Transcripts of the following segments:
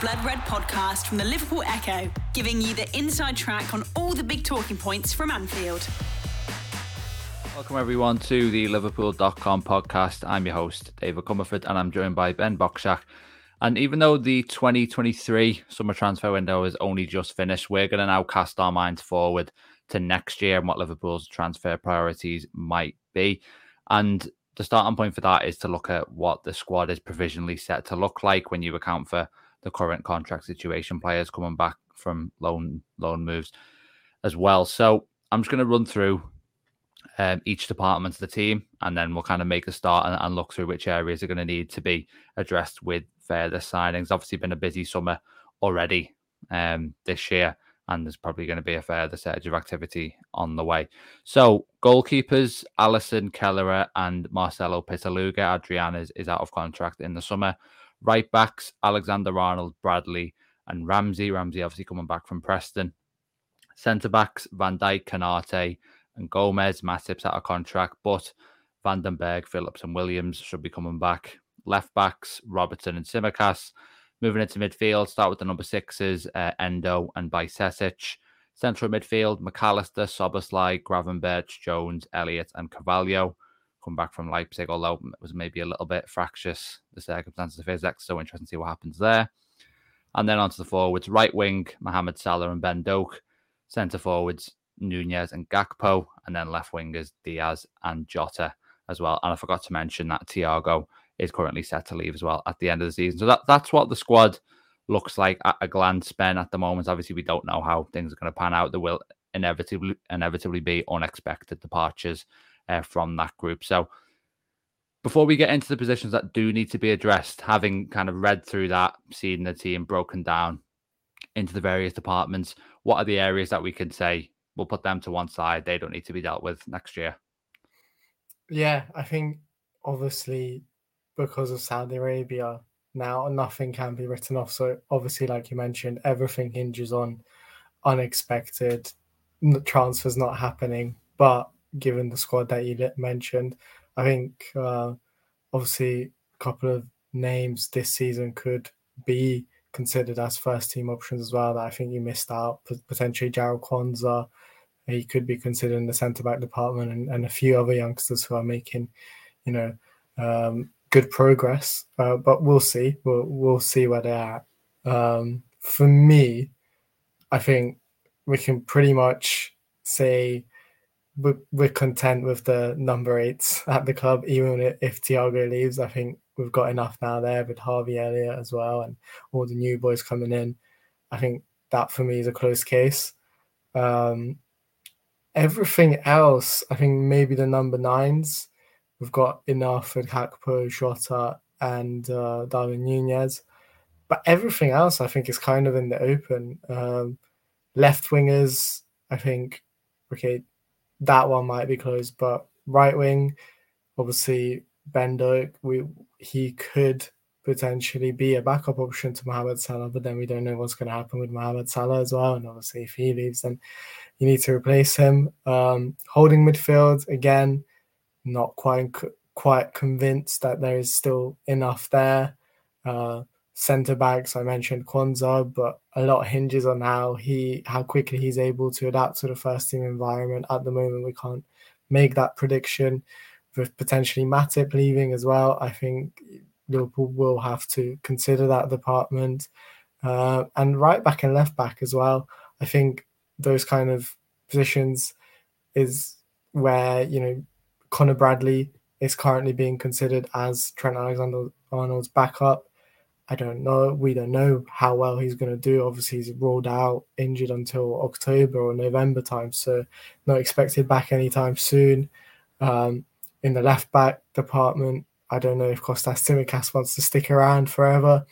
Blood Red podcast from the Liverpool Echo, giving you the inside track on all the big talking points from Anfield. Welcome everyone to the Liverpool.com podcast. I'm your host, David Comerford, and I'm joined by Ben Bocsak. And even though the 2023 summer transfer window is only just finished, we're going to now cast our minds forward to next year and what Liverpool's transfer priorities might be. And the starting point for that is to look at what the squad is provisionally set to look like when you account for the current contract situation, players coming back from loan loan moves as well. So I'm just going to run through um, each department of the team, and then we'll kind of make a start and, and look through which areas are going to need to be addressed with further signings. Obviously, been a busy summer already um, this year, and there's probably going to be a further surge of activity on the way. So, goalkeepers Alisson Kelleher and Marcelo Pitaluga. Adrian is, is out of contract in the summer. Right backs Alexander Arnold, Bradley, and Ramsey. Ramsey obviously coming back from Preston. Centre backs Van Dijk, Konaté, and Gomez. Matip's out of contract, but Van den Berg, Phillips, and Williams should be coming back. Left backs Robertson and Tsimikas. Moving into midfield, start with the number sixes, uh, Endo and Bajcetic. Central midfield, Mac Allister, Szoboszlai, Gravenberch, Jones, Elliott, and Carvalho. Come back from Leipzig, although it was maybe a little bit fractious, the circumstances of his ex. So interesting to see what happens there. And then onto the forwards, right wing, Mohamed Salah and Ben Doak. Centre forwards, Nunez and Gakpo. And then left wingers, Diaz and Jota as well. And I forgot to mention that Thiago is currently set to leave as well at the end of the season. So that, that's what the squad looks like at a glance, Ben, at the moment. Obviously, we don't know how things are going to pan out. There will inevitably inevitably be unexpected departures uh, from that group. So before we get into the positions that do need to be addressed, having kind of read through that, seeing the team broken down into the various departments, what are the areas that we can say we'll put them to one side? They don't need to be dealt with next year. Yeah, I think obviously because of Saudi Arabia, now nothing can be written off. So obviously, like you mentioned, everything hinges on unexpected transfers not happening. But given the squad that you mentioned, I think uh, obviously a couple of names this season could be considered as first team options as well that I think you missed out. Potentially Jarell Quansah, he could be considered in the centre back department, and, and a few other youngsters who are making, you know, um, good progress, uh, but we'll see. We'll we'll see where they're at. Um, for me, I think we can pretty much say we're, we're content with the number eights at the club, even if Thiago leaves. I think we've got enough now there with Harvey Elliott as well, and all the new boys coming in. I think that for me is a close case. Um, everything else, I think maybe the number nines We've got enough with Gakpo, Jota, and uh, Darwin Nunez. But everything else, I think, is kind of in the open. Um, left wingers, I think, okay, that one might be closed. But right wing, obviously, Ben we he could potentially be a backup option to Mohamed Salah, but then we don't know what's going to happen with Mohamed Salah as well. And obviously, if he leaves, then you need to replace him. Um, holding midfield again, not quite quite convinced that there is still enough there. Uh, Centre backs, I mentioned Quansah, but a lot hinges on how he how quickly he's able to adapt to the first team environment. At the moment, we can't make that prediction. With potentially Matip leaving as well, I think Liverpool will have to consider that department. Uh, and right back and left back as well. I think those kind of positions is where, you know, Connor Bradley is currently being considered as Trent Alexander Arnold's backup. I don't know. We don't know how well he's going to do. Obviously, he's ruled out injured until October or November time, so not expected back anytime soon. Um, in the left back department, I don't know if Kostas Tsimikas wants to stick around forever.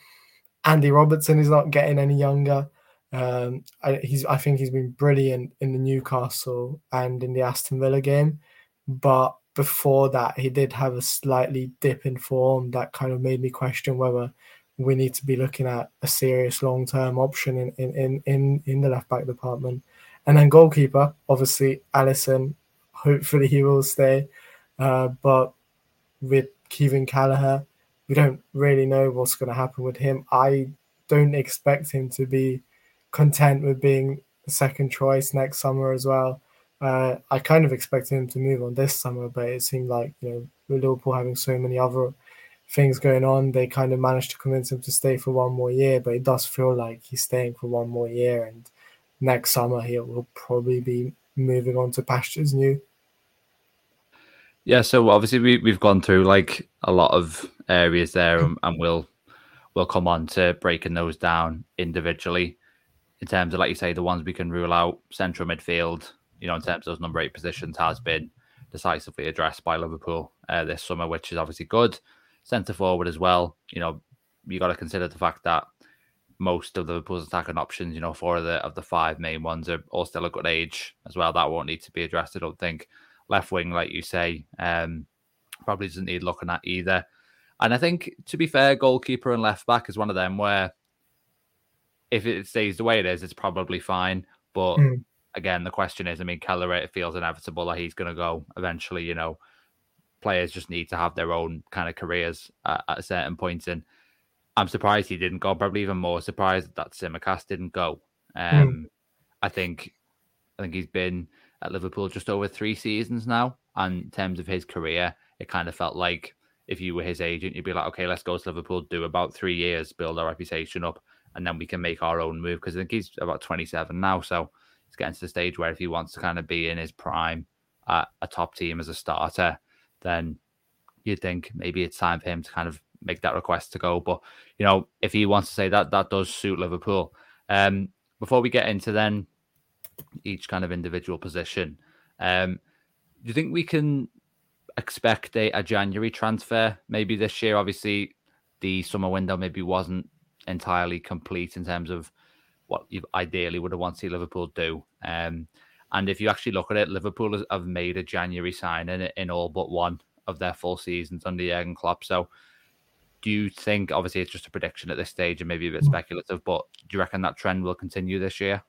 Andy Robertson is not getting any younger. Um, I, he's I think he's been brilliant in the Newcastle and in the Aston Villa game, but before that he did have a slightly dip in form that kind of made me question whether we need to be looking at a serious long term option in, in, in, in in the left back department. And then goalkeeper, obviously Alisson. Hopefully he will stay, uh, but with Kevin Kelleher, we don't really know what's going to happen with him. I don't expect him to be content with being second choice next summer as well. Uh, I kind of expected him to move on this summer, but it seemed like you know Liverpool having so many other things going on, they kind of managed to convince him to stay for one more year. But it does feel like he's staying for one more year, and next summer he will probably be moving on to pastures new. Yeah, so obviously we we've gone through like a lot of areas there, and, and we'll we'll come on to breaking those down individually in terms of like you say the ones we can rule out central midfield. You know, in terms of those number eight positions, has been decisively addressed by Liverpool uh, this summer, which is obviously good. Centre forward as well. You know, you got to consider the fact that most of the Liverpool's attacking options, you know, four of the of the five main ones are all still a good age as well. That won't need to be addressed, I don't think left wing, like you say, um, probably doesn't need looking at either. And I think, to be fair, goalkeeper and left back is one of them where if it stays the way it is, it's probably fine. But mm. again, the question is, I mean, Kelleher, it feels inevitable that he's going to go eventually. You know, players just need to have their own kind of careers at, at a certain point. And I'm surprised he didn't go. Probably even more surprised that Tsimikas didn't go. Hmm. Um, mm. I think, I think he's been at Liverpool just over three seasons now. And in terms of his career, it kind of felt like if you were his agent, you'd be like, okay, let's go to Liverpool, do about three years, build our reputation up, and then we can make our own move. Because I think he's about 27 now. So he's getting to the stage where if he wants to kind of be in his prime at a top team as a starter, then you'd think maybe it's time for him to kind of make that request to go. But, you know, if he wants to say that, that does suit Liverpool. Um, before we get into then each kind of individual position. Um, do you think we can expect a, a, January transfer maybe this year? Obviously, the summer window maybe wasn't entirely complete in terms of what you ideally would have wanted to see Liverpool do. Um, and if you actually look at it, Liverpool have made a January signing in, in all but one of their full seasons under Jurgen Klopp. So, do you think? Obviously, it's just a prediction at this stage and maybe a bit speculative, but do you reckon that trend will continue this year?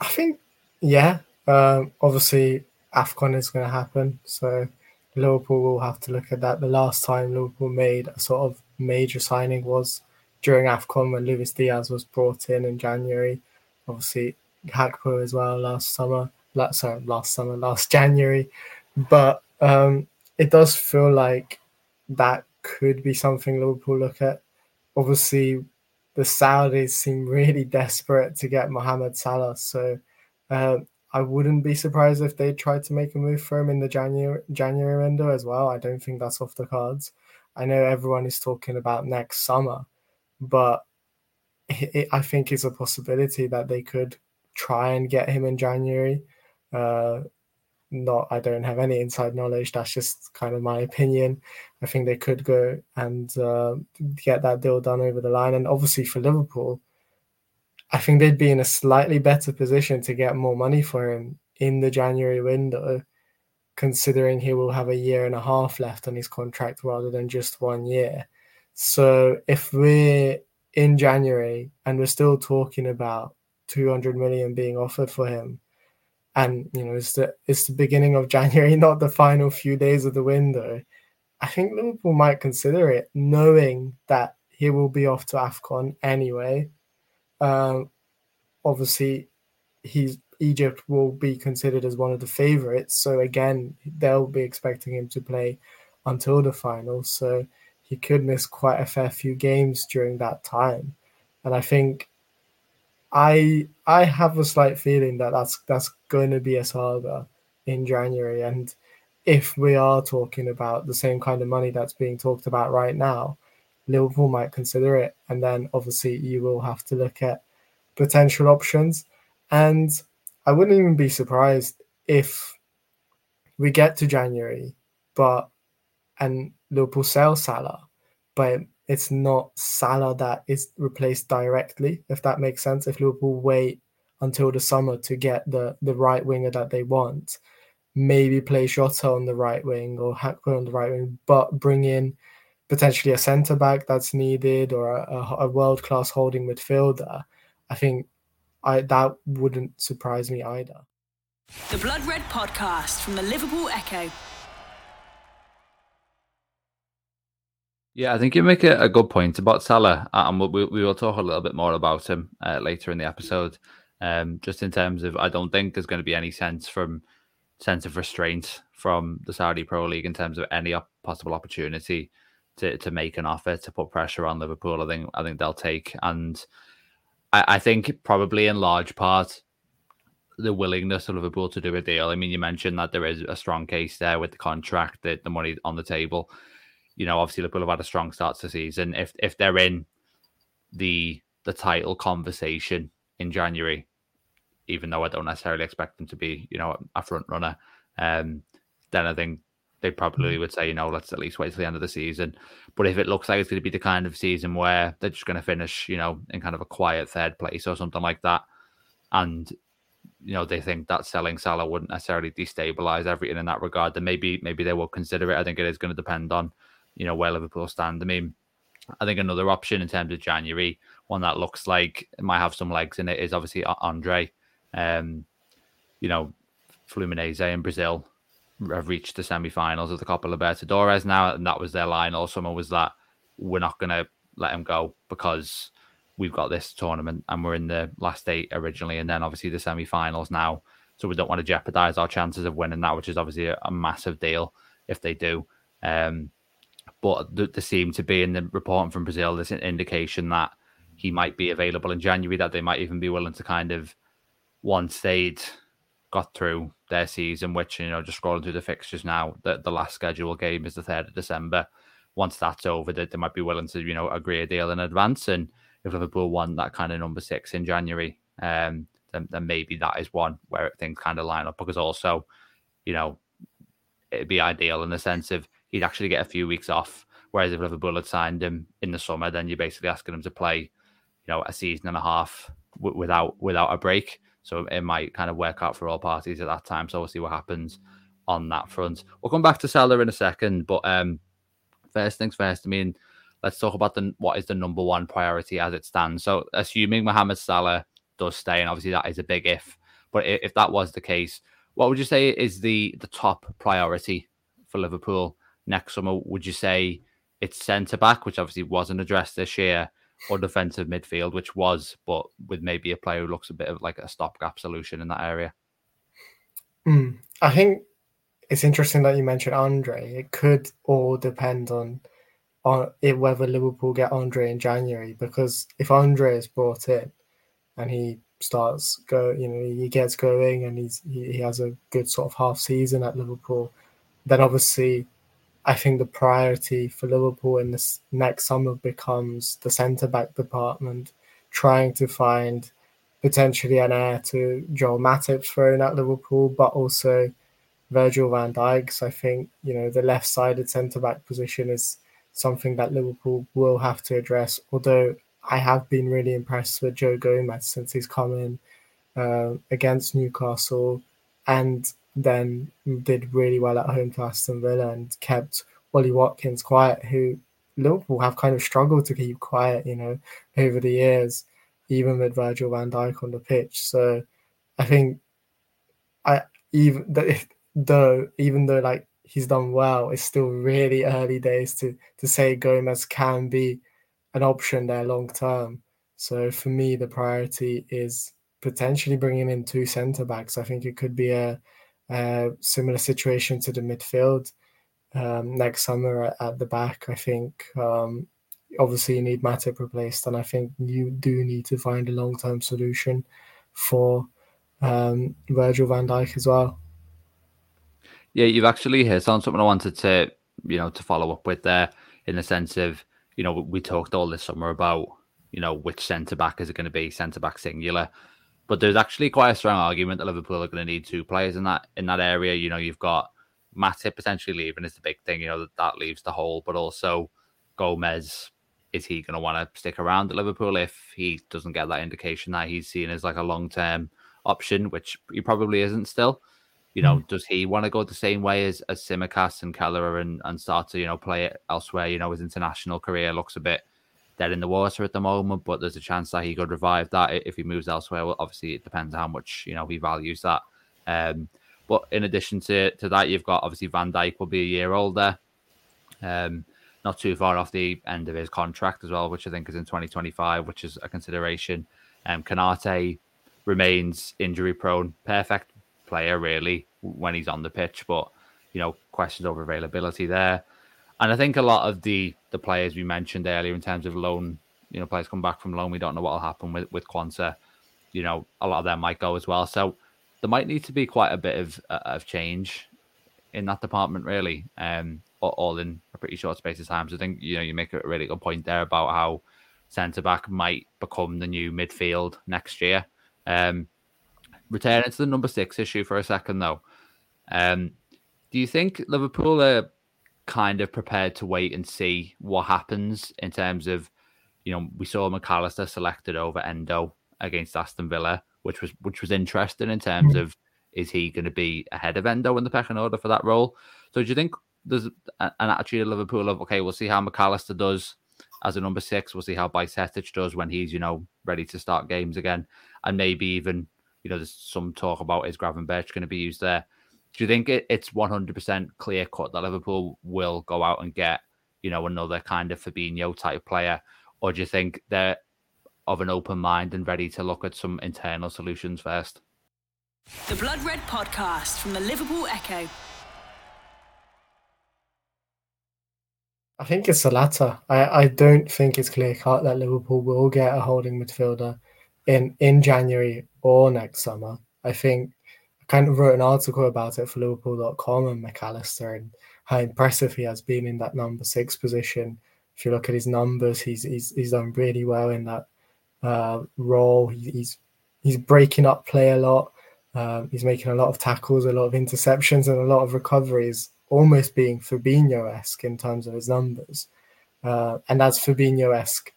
I think, yeah. Um, obviously, AFCON is going to happen. So Liverpool will have to look at that. The last time Liverpool made a sort of major signing was during AFCON when Luis Diaz was brought in in January. Obviously, Gakpo as well last summer. Last, sorry, last summer, last January. But um, it does feel like that could be something Liverpool look at. Obviously, the Saudis seem really desperate to get Mohamed Salah. So uh, I wouldn't be surprised if they tried to make a move for him in the January January window as well. I don't think that's off the cards. I know everyone is talking about next summer, but it, it, I think it's a possibility that they could try and get him in January. Uh, not I don't have any inside knowledge. That's just kind of my opinion. I think they could go and uh, get that deal done over the line. And obviously for Liverpool, I think they'd be in a slightly better position to get more money for him in the January window, considering he will have a year and a half left on his contract rather than just one year. So if we're in January and we're still talking about 200 million being offered for him, and you know it's the it's the beginning of January, not the final few days of the window. I think Liverpool might consider it, knowing that he will be off to Afcon anyway. Um, obviously, he's Egypt will be considered as one of the favourites, so again they'll be expecting him to play until the final. So he could miss quite a fair few games during that time. And I think I I have a slight feeling that that's that's going to be a saga in January. And if we are talking about the same kind of money that's being talked about right now, Liverpool might consider it. And then obviously you will have to look at potential options. And I wouldn't even be surprised if we get to January, but and Liverpool sell Salah, but it's not Salah that is replaced directly, if that makes sense. If Liverpool wait until the summer to get the, the right winger that they want, maybe play Jota on the right wing or Gakpo on the right wing, but bring in potentially a centre back that's needed or a, a world class holding midfielder, I think I that wouldn't surprise me either. The Blood Red Podcast from the Liverpool Echo. Yeah, I think you make a, a good point about Salah, and we, we will talk a little bit more about him uh, later in the episode. Um, just in terms of, I don't think there's going to be any sense from sense of restraint from the Saudi Pro League in terms of any op- possible opportunity to, to make an offer to put pressure on Liverpool. I think I think they'll take, and I, I think probably in large part the willingness of Liverpool to do a deal. I mean, you mentioned that there is a strong case there with the contract, the money on the table you know, obviously Liverpool have had a strong start to the season. If if they're in the the title conversation in January, even though I don't necessarily expect them to be, you know, a front runner, um, then I think they probably mm-hmm. would say, you know, let's at least wait till the end of the season. But if it looks like it's going to be the kind of season where they're just going to finish, you know, in kind of a quiet third place or something like that, and you know they think that selling Salah wouldn't necessarily destabilize everything in that regard, then maybe maybe they will consider it. I think it is going to depend on you know, where Liverpool stand. I mean, I think another option in terms of January, one that looks like it might have some legs in it, is obviously Andre. Um, you know, Fluminense in Brazil have reached the semi-finals of the Copa Libertadores now, and that was their line all summer was that we're not going to let him go because we've got this tournament and we're in the last eight originally, and then obviously the semi-finals now, so we don't want to jeopardize our chances of winning that, which is obviously a, a massive deal if they do. Um, but there, seemed to be in the reporting from Brazil there's an indication that he might be available in January. That they might even be willing to kind of once they'd got through their season, which you know just scrolling through the fixtures now, the the last scheduled game is the third of December. Once that's over, that they might be willing to you know agree a deal in advance. And if Liverpool won that kind of number six in January, um, then, then maybe that is one where things kind of line up. Because also, you know, it'd be ideal in the sense of he'd actually get a few weeks off. Whereas if Liverpool had signed him in the summer, then you're basically asking him to play, you know, a season and a half w- without without a break. So it might kind of work out for all parties at that time. So we'll see what happens on that front. We'll come back to Salah in a second, but um, first things first. I mean, let's talk about the what is the number one priority as it stands. So assuming Mohamed Salah does stay, and obviously that is a big if. But if that was the case, what would you say is the the top priority for Liverpool next summer, would you say it's centre back, which obviously wasn't addressed this year, or defensive midfield, which was, but with maybe a player who looks a bit of like a stopgap solution in that area? Mm, I think it's interesting that you mentioned Andre. It could all depend on on it whether Liverpool get Andre in January because if Andre is brought in and he starts go, you know, he gets going and he's he, he has a good sort of half season at Liverpool, then obviously I think the priority for Liverpool in this next summer becomes the centre back department, trying to find potentially an heir to Joel Matip thrown at Liverpool, but also Virgil van Dijk. So I think, you know, the left sided centre back position is something that Liverpool will have to address. Although I have been really impressed with Joe Gomez since he's come in uh, against Newcastle and then did really well at home to Aston Villa and kept Ollie Watkins quiet, who Liverpool have kind of struggled to keep quiet, you know, over the years, even with Virgil van Dijk on the pitch. So I think I even though even though like he's done well, it's still really early days to to say Gomez can be an option there long term. So for me, the priority is potentially bringing in two centre backs. I think it could be a uh, similar situation to the midfield. um, next summer at, at, the back. I think um, obviously you need Matip replaced, and I think you do need to find a long term solution for um, Virgil van Dijk as well. Yeah, you've actually hit on something I wanted to, you know, to follow up with there in the sense of, you know, we talked all this summer about, you know, which centre back is it going to be, centre back singular. But there's actually quite a strong argument that Liverpool are going to need two players in that in that area. You know, you've got Matip potentially leaving is the big thing. You know that that leaves the hole, but also Gomez. Is he going to want to stick around at Liverpool if he doesn't get that indication that he's seen as like a long term option, which he probably isn't still? you know, mm. does he want to go the same way as as Tsimikas and Kelleher and and start to you know play it elsewhere? You know, his international career looks a bit dead in the water at the moment, but there's a chance that he could revive that if he moves elsewhere. Well, obviously, it depends how much you know he values that. Um, but in addition to to that, you've got obviously Van Dijk will be a year older. Um, not too far off the end of his contract as well, which I think is in 2025, which is a consideration. Um, Konate remains injury prone. Perfect player really when he's on the pitch, but you know questions over availability there. And I think a lot of the the players we mentioned earlier in terms of loan, you know, players come back from loan, we don't know what will happen with with Quansah. You know, a lot of them might go as well. So there might need to be quite a bit of uh, of change in that department, really. Um, all in a pretty short space of time. So I think you know you make a really good point there about how centre back might become the new midfield next year. Um, returning to the number six issue for a second, though, um, do you think Liverpool are kind of prepared to wait and see what happens in terms of, you know, we saw Mac Allister selected over Endo against Aston Villa, which was which was interesting in terms mm. of is he going to be ahead of Endo in the pecking order for that role? So do you think there's an attitude of Liverpool of okay, we'll see how Mac Allister does as a number six, we'll see how Bajcetic does when he's you know ready to start games again, and maybe even you know, there's some talk about is Gravenberch going to be used there. Do you think it, it's 100% clear cut that Liverpool will go out and get, you know, another kind of Fabinho type player? Or do you think they're of an open mind and ready to look at some internal solutions first? The Blood Red Podcast from the Liverpool Echo. I think it's the latter. I, I don't think it's clear cut that Liverpool will get a holding midfielder in in January or next summer. I think I kind of wrote an article about it for Liverpool.com and Mac Allister and how impressive he has been in that number six position. If you look at his numbers, he's he's, he's done really well in that uh, role. He, he's he's breaking up play a lot. Um, he's making a lot of tackles, a lot of interceptions, and a lot of recoveries, almost being Fabinho esque in terms of his numbers. Uh, and that's Fabinho esque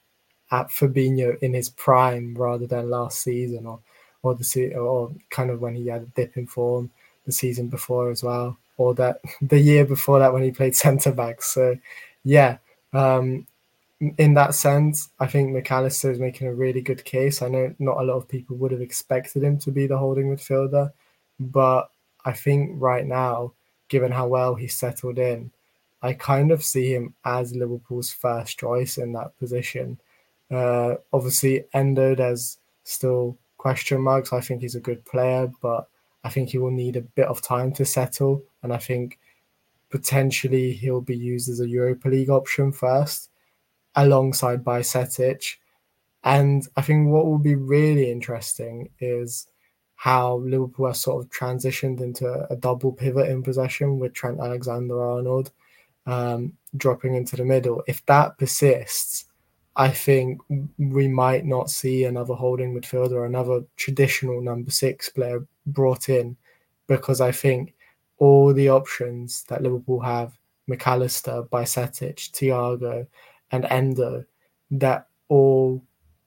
at Fabinho in his prime rather than last season or or the or kind of when he had a dip in form the season before as well or that the year before that when he played centre back. So yeah, um, in that sense, I think Mac Allister is making a really good case. I know not a lot of people would have expected him to be the holding midfielder, but I think right now, given how well he's settled in, I kind of see him as Liverpool's first choice in that position. Uh, obviously, Endo, there's still question marks. I think he's a good player, but I think he will need a bit of time to settle. And I think potentially he'll be used as a Europa League option first, alongside Bajcetic. And I think what will be really interesting is how Liverpool has sort of transitioned into a double pivot in possession with Trent Alexander Arnold um, dropping into the middle. If that persists, I think we might not see another holding midfielder, or another traditional number six player brought in, because I think all the options that Liverpool have, Mac Allister, Bajcetic, Thiago, and Endo, that all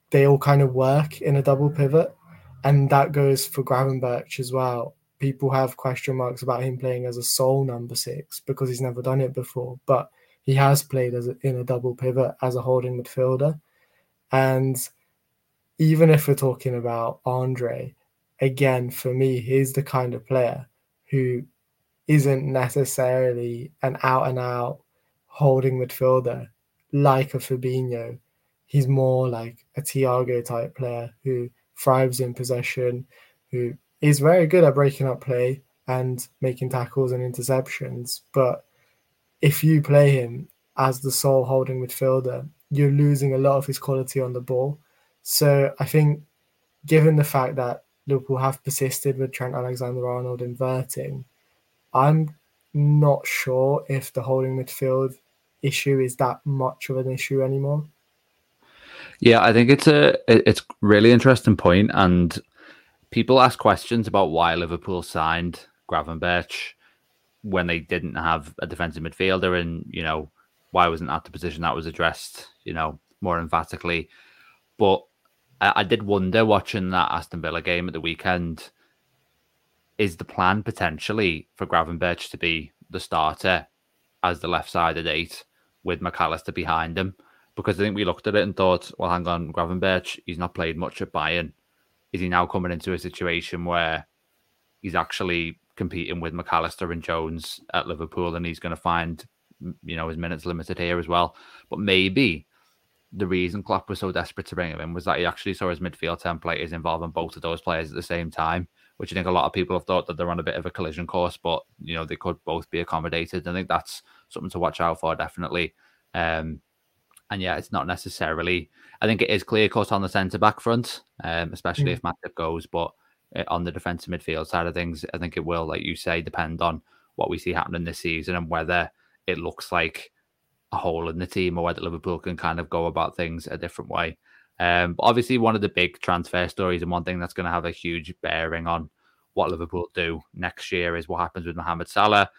they all kind of work in a double pivot, and that goes for Gravenberch as well. People have question marks about him playing as a sole number six because he's never done it before, but he has played as a, in a double pivot as a holding midfielder. And even if we're talking about Andre, again, for me, he's the kind of player who isn't necessarily an out and out holding midfielder like a Fabinho. He's more like a Thiago type player who thrives in possession, who is very good at breaking up play and making tackles and interceptions, but if you play him as the sole holding midfielder, you're losing a lot of his quality on the ball. So I think, given the fact that Liverpool have persisted with Trent Alexander Arnold inverting, I'm not sure if the holding midfield issue is that much of an issue anymore. Yeah, I think it's a it's really interesting point, and people ask questions about why Liverpool signed Gravenberch when they didn't have a defensive midfielder, and you know why wasn't that the position that was addressed, you know, more emphatically. But I, I did wonder watching that Aston Villa game at the weekend. Is the plan potentially for Gravenberch to be the starter as the left-sided eight with Mac Allister behind him? Because I think we looked at it and thought, well, hang on, Gravenberch, he's not played much at Bayern. Is he now coming into a situation where he's actually competing with Mac Allister and Jones at Liverpool, and he's going to find you know his minutes limited here as well. But maybe the reason Klopp was so desperate to bring him in was that he actually saw his midfield template is involving both of those players at the same time, which I think a lot of people have thought that they're on a bit of a collision course, but you know they could both be accommodated. I think that's something to watch out for, definitely. Um, and yeah, it's not necessarily. I think it is clear cut on the centre back front, um, especially mm. if Matip goes, but on the defensive midfield side of things, I think it will, like you say, depend on what we see happening this season and whether it looks like a hole in the team or whether Liverpool can kind of go about things a different way. Um, but obviously, one of the big transfer stories and one thing that's going to have a huge bearing on what Liverpool do next year is what happens with Mohamed Salah.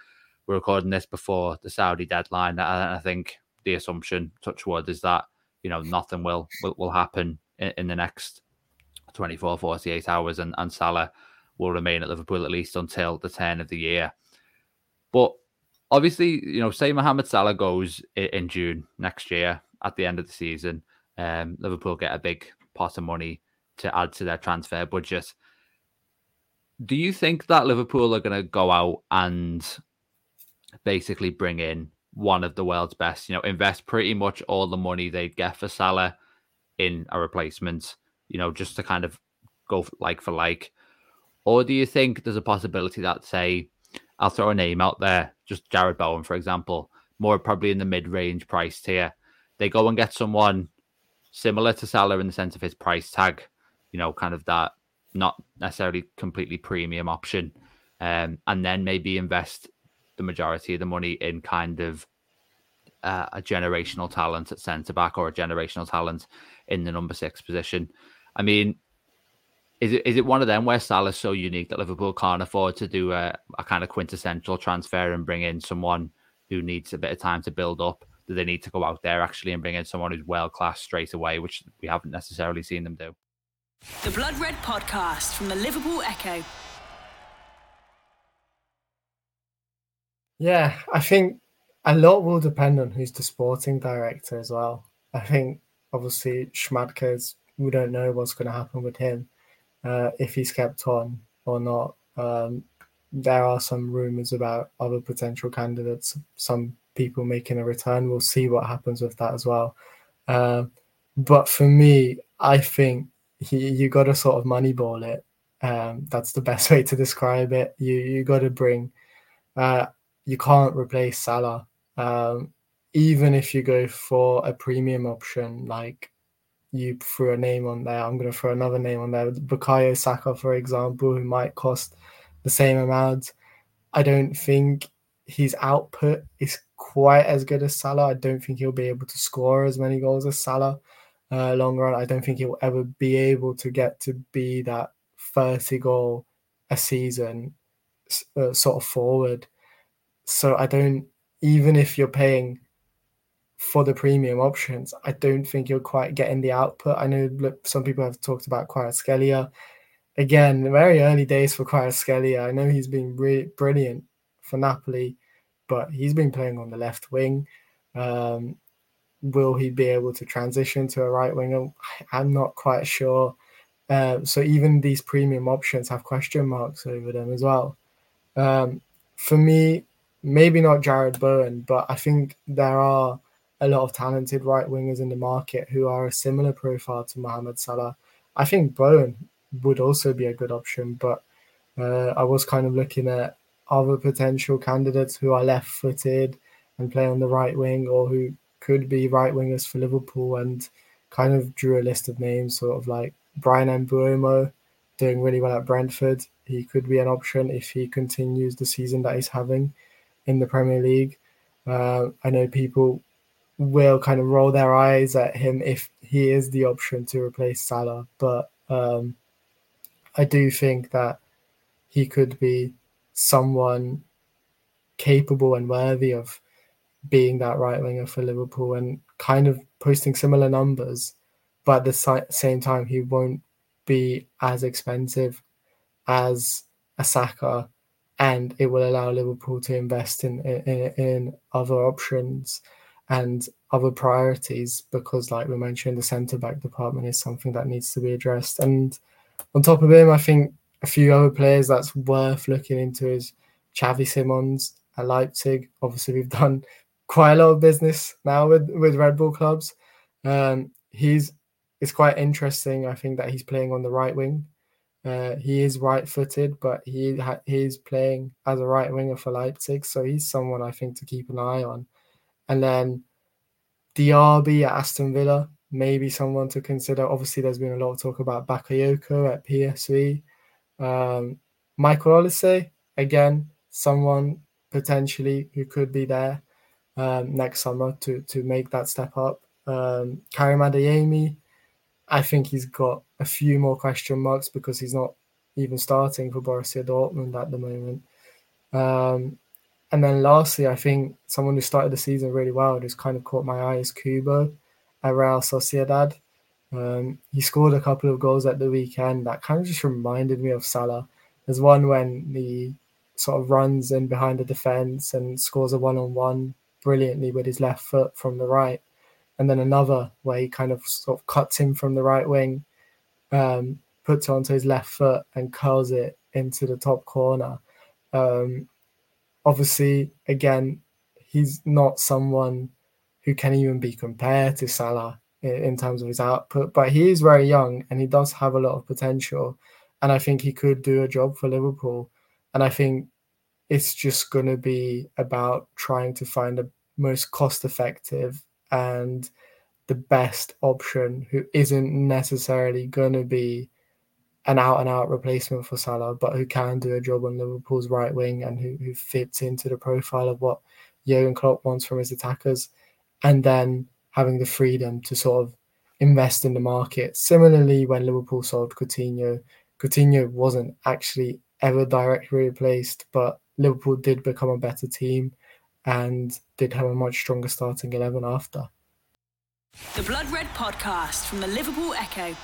We're recording this before the Saudi deadline, and I think the assumption, touch wood, is that you know nothing will will, will happen in, in the next 24, 48 hours, and, and Salah will remain at Liverpool at least until the turn of the year. But obviously, you know, say Mohamed Salah goes in June next year at the end of the season, um, Liverpool get a big pot of money to add to their transfer budget. Do you think that Liverpool are going to go out and basically bring in one of the world's best, you know, invest pretty much all the money they'd get for Salah in a replacement, you know, just to kind of go like for like? Or do you think there's a possibility that, say, I'll throw a name out there, just Jarrod Bowen, for example, more probably in the mid range price tier. They go and get someone similar to Salah in the sense of his price tag, you know, kind of that not necessarily completely premium option. Um, and then maybe invest the majority of the money in kind of uh, a generational talent at centre back or a generational talent in the number six position. I mean, is it is it one of them where Salah's so unique that Liverpool can't afford to do a, a kind of quintessential transfer and bring in someone who needs a bit of time to build up? Do they need to go out there actually and bring in someone who's world class straight away, which we haven't necessarily seen them do? The Blood Red Podcast from the Liverpool Echo. Yeah, I think a lot will depend on who's the sporting director as well. I think obviously Schmadtke's we don't know what's going to happen with him uh, if he's kept on or not. Um, there are some rumors about other potential candidates, some people making a return. We'll see what happens with that as well. Uh, but for me, I think he, you got to sort of moneyball it. Um, that's the best way to describe it. You you got to bring. Uh, you can't replace Salah. Um, even if you go for a premium option like you threw a name on there. I'm going to throw another name on there. Bukayo Saka, for example, who might cost the same amount. I don't think his output is quite as good as Salah. I don't think he'll be able to score as many goals as Salah uh, long run. I don't think he'll ever be able to get to be that 30 goal a season uh, sort of forward. So I don't, even if you're paying for the premium options, I don't think you're quite getting the output. I know some people have talked about Kvaratskhelia. Again, very early days for Kvaratskhelia. I know he's been really brilliant for Napoli, but he's been playing on the left wing. Um, will he be able to transition to a right winger? I'm not quite sure. Uh, so even these premium options have question marks over them as well. Um, for me, maybe not Jarrod Bowen, but I think there are a lot of talented right wingers in the market who are a similar profile to Mohamed Salah. I think Bowen would also be a good option, but uh, I was kind of looking at other potential candidates who are left footed and play on the right wing or who could be right wingers for Liverpool and kind of drew a list of names, sort of like Bryan Mbeumo doing really well at Brentford. He could be an option if he continues the season that he's having in the Premier League. Uh, I know people will kind of roll their eyes at him if he is the option to replace Salah, but um, I do think that he could be someone capable and worthy of being that right winger for Liverpool and kind of posting similar numbers, but at the same time, he won't be as expensive as a Saka, and it will allow Liverpool to invest in in, in other options and other priorities because, like we mentioned, the centre back department is something that needs to be addressed. And on top of him, I think a few other players that's worth looking into is Xavi Simons at Leipzig. Obviously, we've done quite a lot of business now with with Red Bull clubs. Um, he's it's quite interesting. I think that he's playing on the right wing. Uh, he is right-footed, but he ha- he's playing as a right winger for Leipzig, so he's someone I think to keep an eye on. And then Diaby at Aston Villa, maybe someone to consider. Obviously, there's been a lot of talk about Bakayoko at PSV. Um, Michael Olise, again, someone potentially who could be there um, next summer to to make that step up. Um, Karim Adeyemi, I think he's got a few more question marks because he's not even starting for Borussia Dortmund at the moment. Um, and then lastly, I think someone who started the season really well, who's kind of caught my eye, is Kubo at Real Sociedad. Um, he scored a couple of goals at the weekend that kind of just reminded me of Salah. There's one when he sort of runs in behind the defense and scores a one on one brilliantly with his left foot from the right. And then another where he kind of sort of cuts in from the right wing, um, puts it onto his left foot and curls it into the top corner. Um, obviously, again, he's not someone who can even be compared to Salah in, in terms of his output, but he is very young and he does have a lot of potential. And I think he could do a job for Liverpool. And I think it's just going to be about trying to find the most cost effective and the best option who isn't necessarily going to be an out and out replacement for Salah, but who can do a job on Liverpool's right wing and who, who fits into the profile of what Jurgen Klopp wants from his attackers. And then having the freedom to sort of invest in the market. Similarly, when Liverpool sold Coutinho, Coutinho wasn't actually ever directly replaced, but Liverpool did become a better team and did have a much stronger starting 11 after. The Blood Red Podcast from the Liverpool Echo.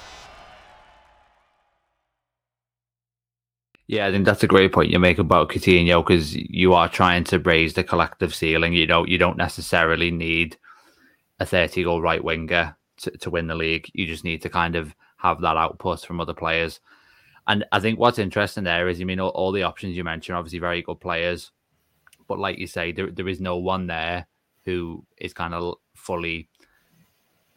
Yeah, I think that's a great point you make about Coutinho because you are trying to raise the collective ceiling. You know, you don't necessarily need a 30 goal right winger to, to win the league. You just need to kind of have that output from other players. And I think what's interesting there is, I mean, all, all the options you mentioned, are obviously very good players, but like you say, there there is no one there who is kind of fully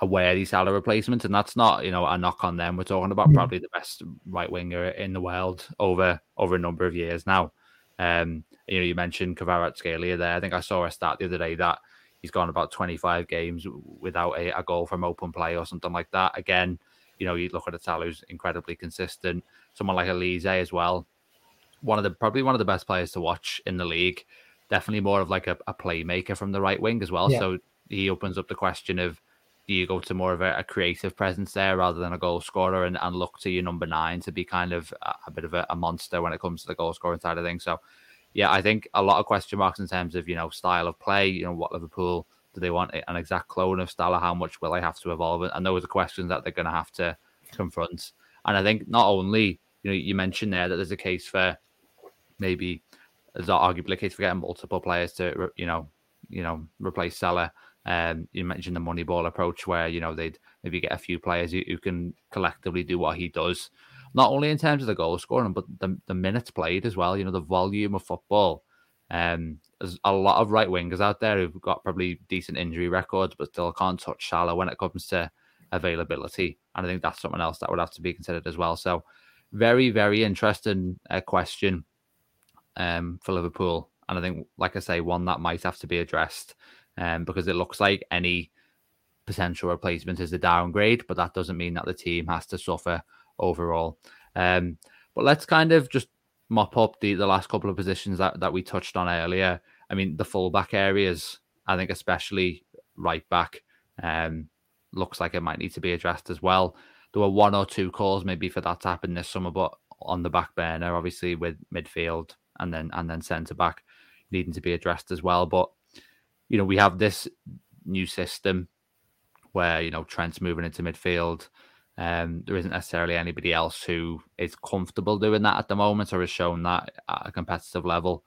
aware these salary replacements, and that's not you know a knock on them. We're talking about probably the best right winger in the world over over a number of years now. Um, you know, you mentioned Kvaratskhelia there. I think I saw a stat the other day that he's gone about 25 games without a, a goal from open play or something like that. Again, you know, you look at a Salah who's incredibly consistent. Someone like Olise as well. One of the probably one of the best players to watch in the league. Definitely more of like a, a playmaker from the right wing as well. Yeah. So he opens up the question of do you go to more of a, a, creative presence there rather than a goal scorer and, and look to your number nine to be kind of a, a bit of a, a, monster when it comes to the goal scoring side of things. So yeah, I think a lot of question marks in terms of, you know, style of play, you know, what Liverpool do they want an exact clone of Salah? How much will they have to evolve? And those are questions that they're going to have to confront. And I think not only you know you mentioned there that there's a case for maybe there's arguably a case for getting multiple players to you know you know replace Salah. Um, you mentioned the money ball approach where you know they'd maybe get a few players who, who can collectively do what he does, not only in terms of the goal scoring but the, the minutes played as well. You know the volume of football. Um, there's a lot of right wingers out there who've got probably decent injury records, but still can't touch Salah when it comes to availability. And I think that's something else that would have to be considered as well. So, very, very interesting uh, question um, for Liverpool and I think, like I say, one that might have to be addressed, um, because it looks like any potential replacement is a downgrade, but that doesn't mean that the team has to suffer overall. Um, but let's kind of just mop up the, the last couple of positions that, that we touched on earlier. I mean, the fullback areas, I think, especially right back, um, looks like it might need to be addressed as well. There were one or two calls maybe for that to happen this summer, but on the back burner, obviously with midfield and then and then centre back needing to be addressed as well. But you know, we have this new system where you know Trent's moving into midfield. Um, there isn't necessarily anybody else who is comfortable doing that at the moment or has shown that at a competitive level.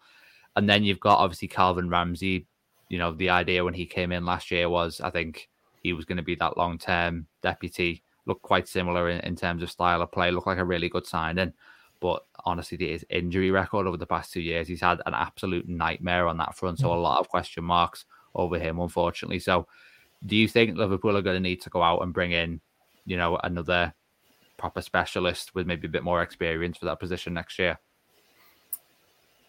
And then you've got obviously Calvin Ramsay. You know, the idea when he came in last year was I think he was going to be that long term deputy. Looked quite similar in, in terms of style of play, looked like a really good signing. But honestly, his injury record over the past two years, he's had an absolute nightmare on that front. So a lot of question marks over him, unfortunately. So do you think Liverpool are going to need to go out and bring in, you know, another proper specialist with maybe a bit more experience for that position next year?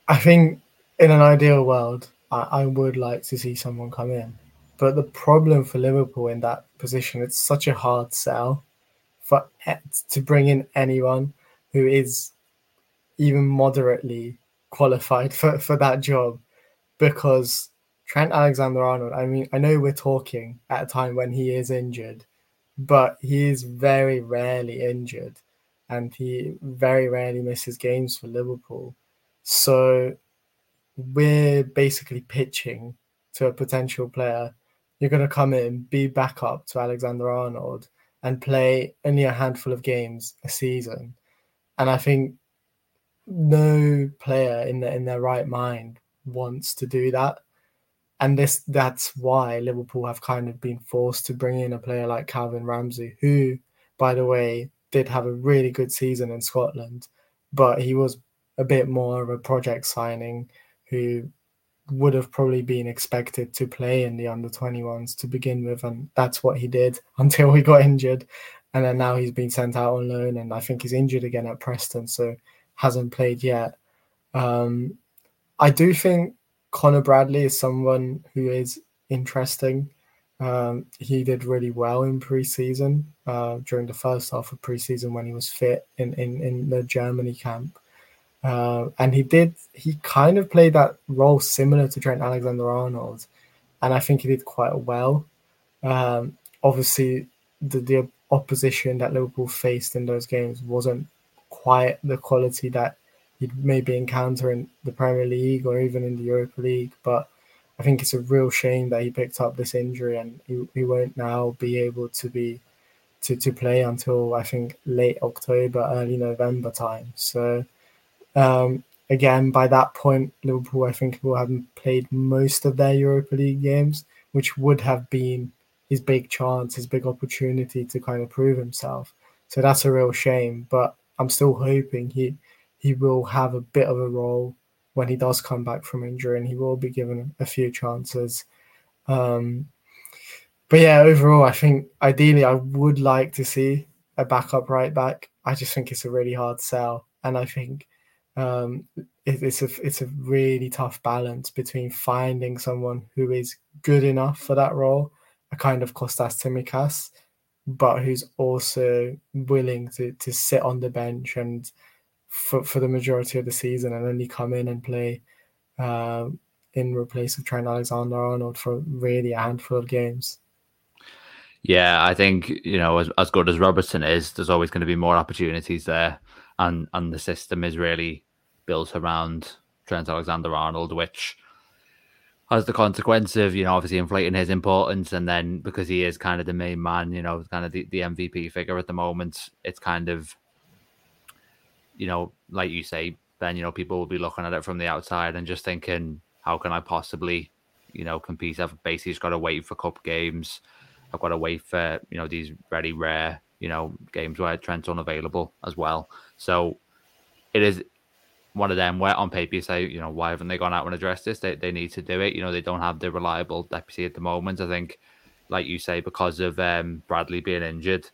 I think in an ideal world, I, I would like to see someone come in. But the problem for Liverpool in that position, it's such a hard sell for to bring in anyone who is even moderately qualified for, for that job because Trent Alexander Arnold, I mean, I know we're talking at a time when he is injured, but he is very rarely injured and he very rarely misses games for Liverpool. So we're basically pitching to a potential player. You're going to come in, be backup to Alexander Arnold, and play only a handful of games a season. And I think no player in their in their right mind wants to do that and this that's why Liverpool have kind of been forced to bring in a player like Calvin Ramsay, who, by the way, did have a really good season in Scotland, but he was a bit more of a project signing who would have probably been expected to play in the under 21s to begin with. And that's what he did until he got injured. And then now he's been sent out on loan and I think he's injured again at Preston so hasn't played yet. Um, I do think Conor Bradley is someone who is interesting. Um, he did really well in preseason uh, during the first half of preseason when he was fit in, in, in the Germany camp. Uh, and he did, he kind of played that role similar to Trent Alexander Arnold. And I think he did quite well. Um, obviously, the, the opposition that Liverpool faced in those games wasn't quite the quality that you'd maybe encounter in the Premier League or even in the Europa League. But I think it's a real shame that he picked up this injury and he, he won't now be able to be to, to play until I think late October, early November time. So um, again, by that point, Liverpool I think will have played most of their Europa League games, which would have been his big chance, his big opportunity to kind of prove himself. So that's a real shame. But I'm still hoping he he will have a bit of a role when he does come back from injury and he will be given a few chances. Um, but yeah, overall, I think ideally I would like to see a backup right back. I just think it's a really hard sell, and I think um, it, it's a it's a really tough balance between finding someone who is good enough for that role, a kind of Kostas Tsimikas, but who's also willing to to sit on the bench and for, for the majority of the season and only come in and play uh, in replace of Trent Alexander Arnold for really a handful of games. Yeah, I think you know as, as good as Robertson is, there's always going to be more opportunities there, and and the system is really built around Trent Alexander Arnold, which has the consequence of you know obviously inflating his importance, and then because he is kind of the main man, you know, kind of the, the MVP figure at the moment, it's kind of you know, like you say, Ben, you know, people will be looking at it from the outside and just thinking, how can I possibly, you know, compete? I've basically just got to wait for cup games. I've got to wait for, you know, these very rare, you know, games where Trent's unavailable as well. So it is one of them where on paper you say, you know, why haven't they gone out and addressed this? They, they need to do it. You know, they don't have the reliable deputy at the moment. I think, like you say, because of um, Bradley being injured,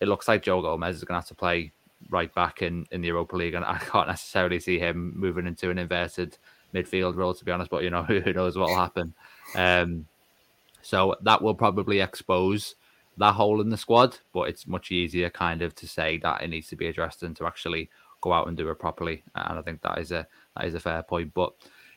it looks like Joe Gomez is going to have to play right back in, in the Europa League, and I can't necessarily see him moving into an inverted midfield role, to be honest. But you know, who knows what will happen. Um, so that will probably expose that hole in the squad, but it's much easier kind of to say that it needs to be addressed than to actually go out and do it properly. And I think that is a that is a fair point. But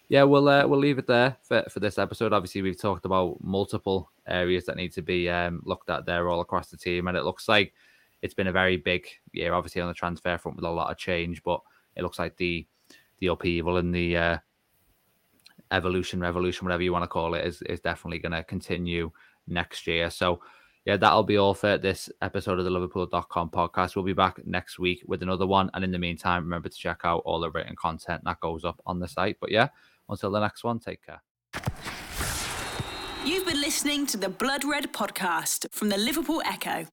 yeah, we'll uh, we'll leave it there for, for this episode. Obviously, we've talked about multiple areas that need to be um, looked at there all across the team, and it looks like it's been a very big year, obviously on the transfer front with a lot of change. But it looks like the the upheaval and the uh, evolution, revolution, whatever you want to call it, is is definitely going to continue next year. So yeah, that'll be all for this episode of the Liverpool.com podcast. We'll be back next week with another one. And in the meantime, remember to check out all the written content that goes up on the site. But yeah, until the next one, take care. You've been listening to the Blood Red podcast from the Liverpool Echo.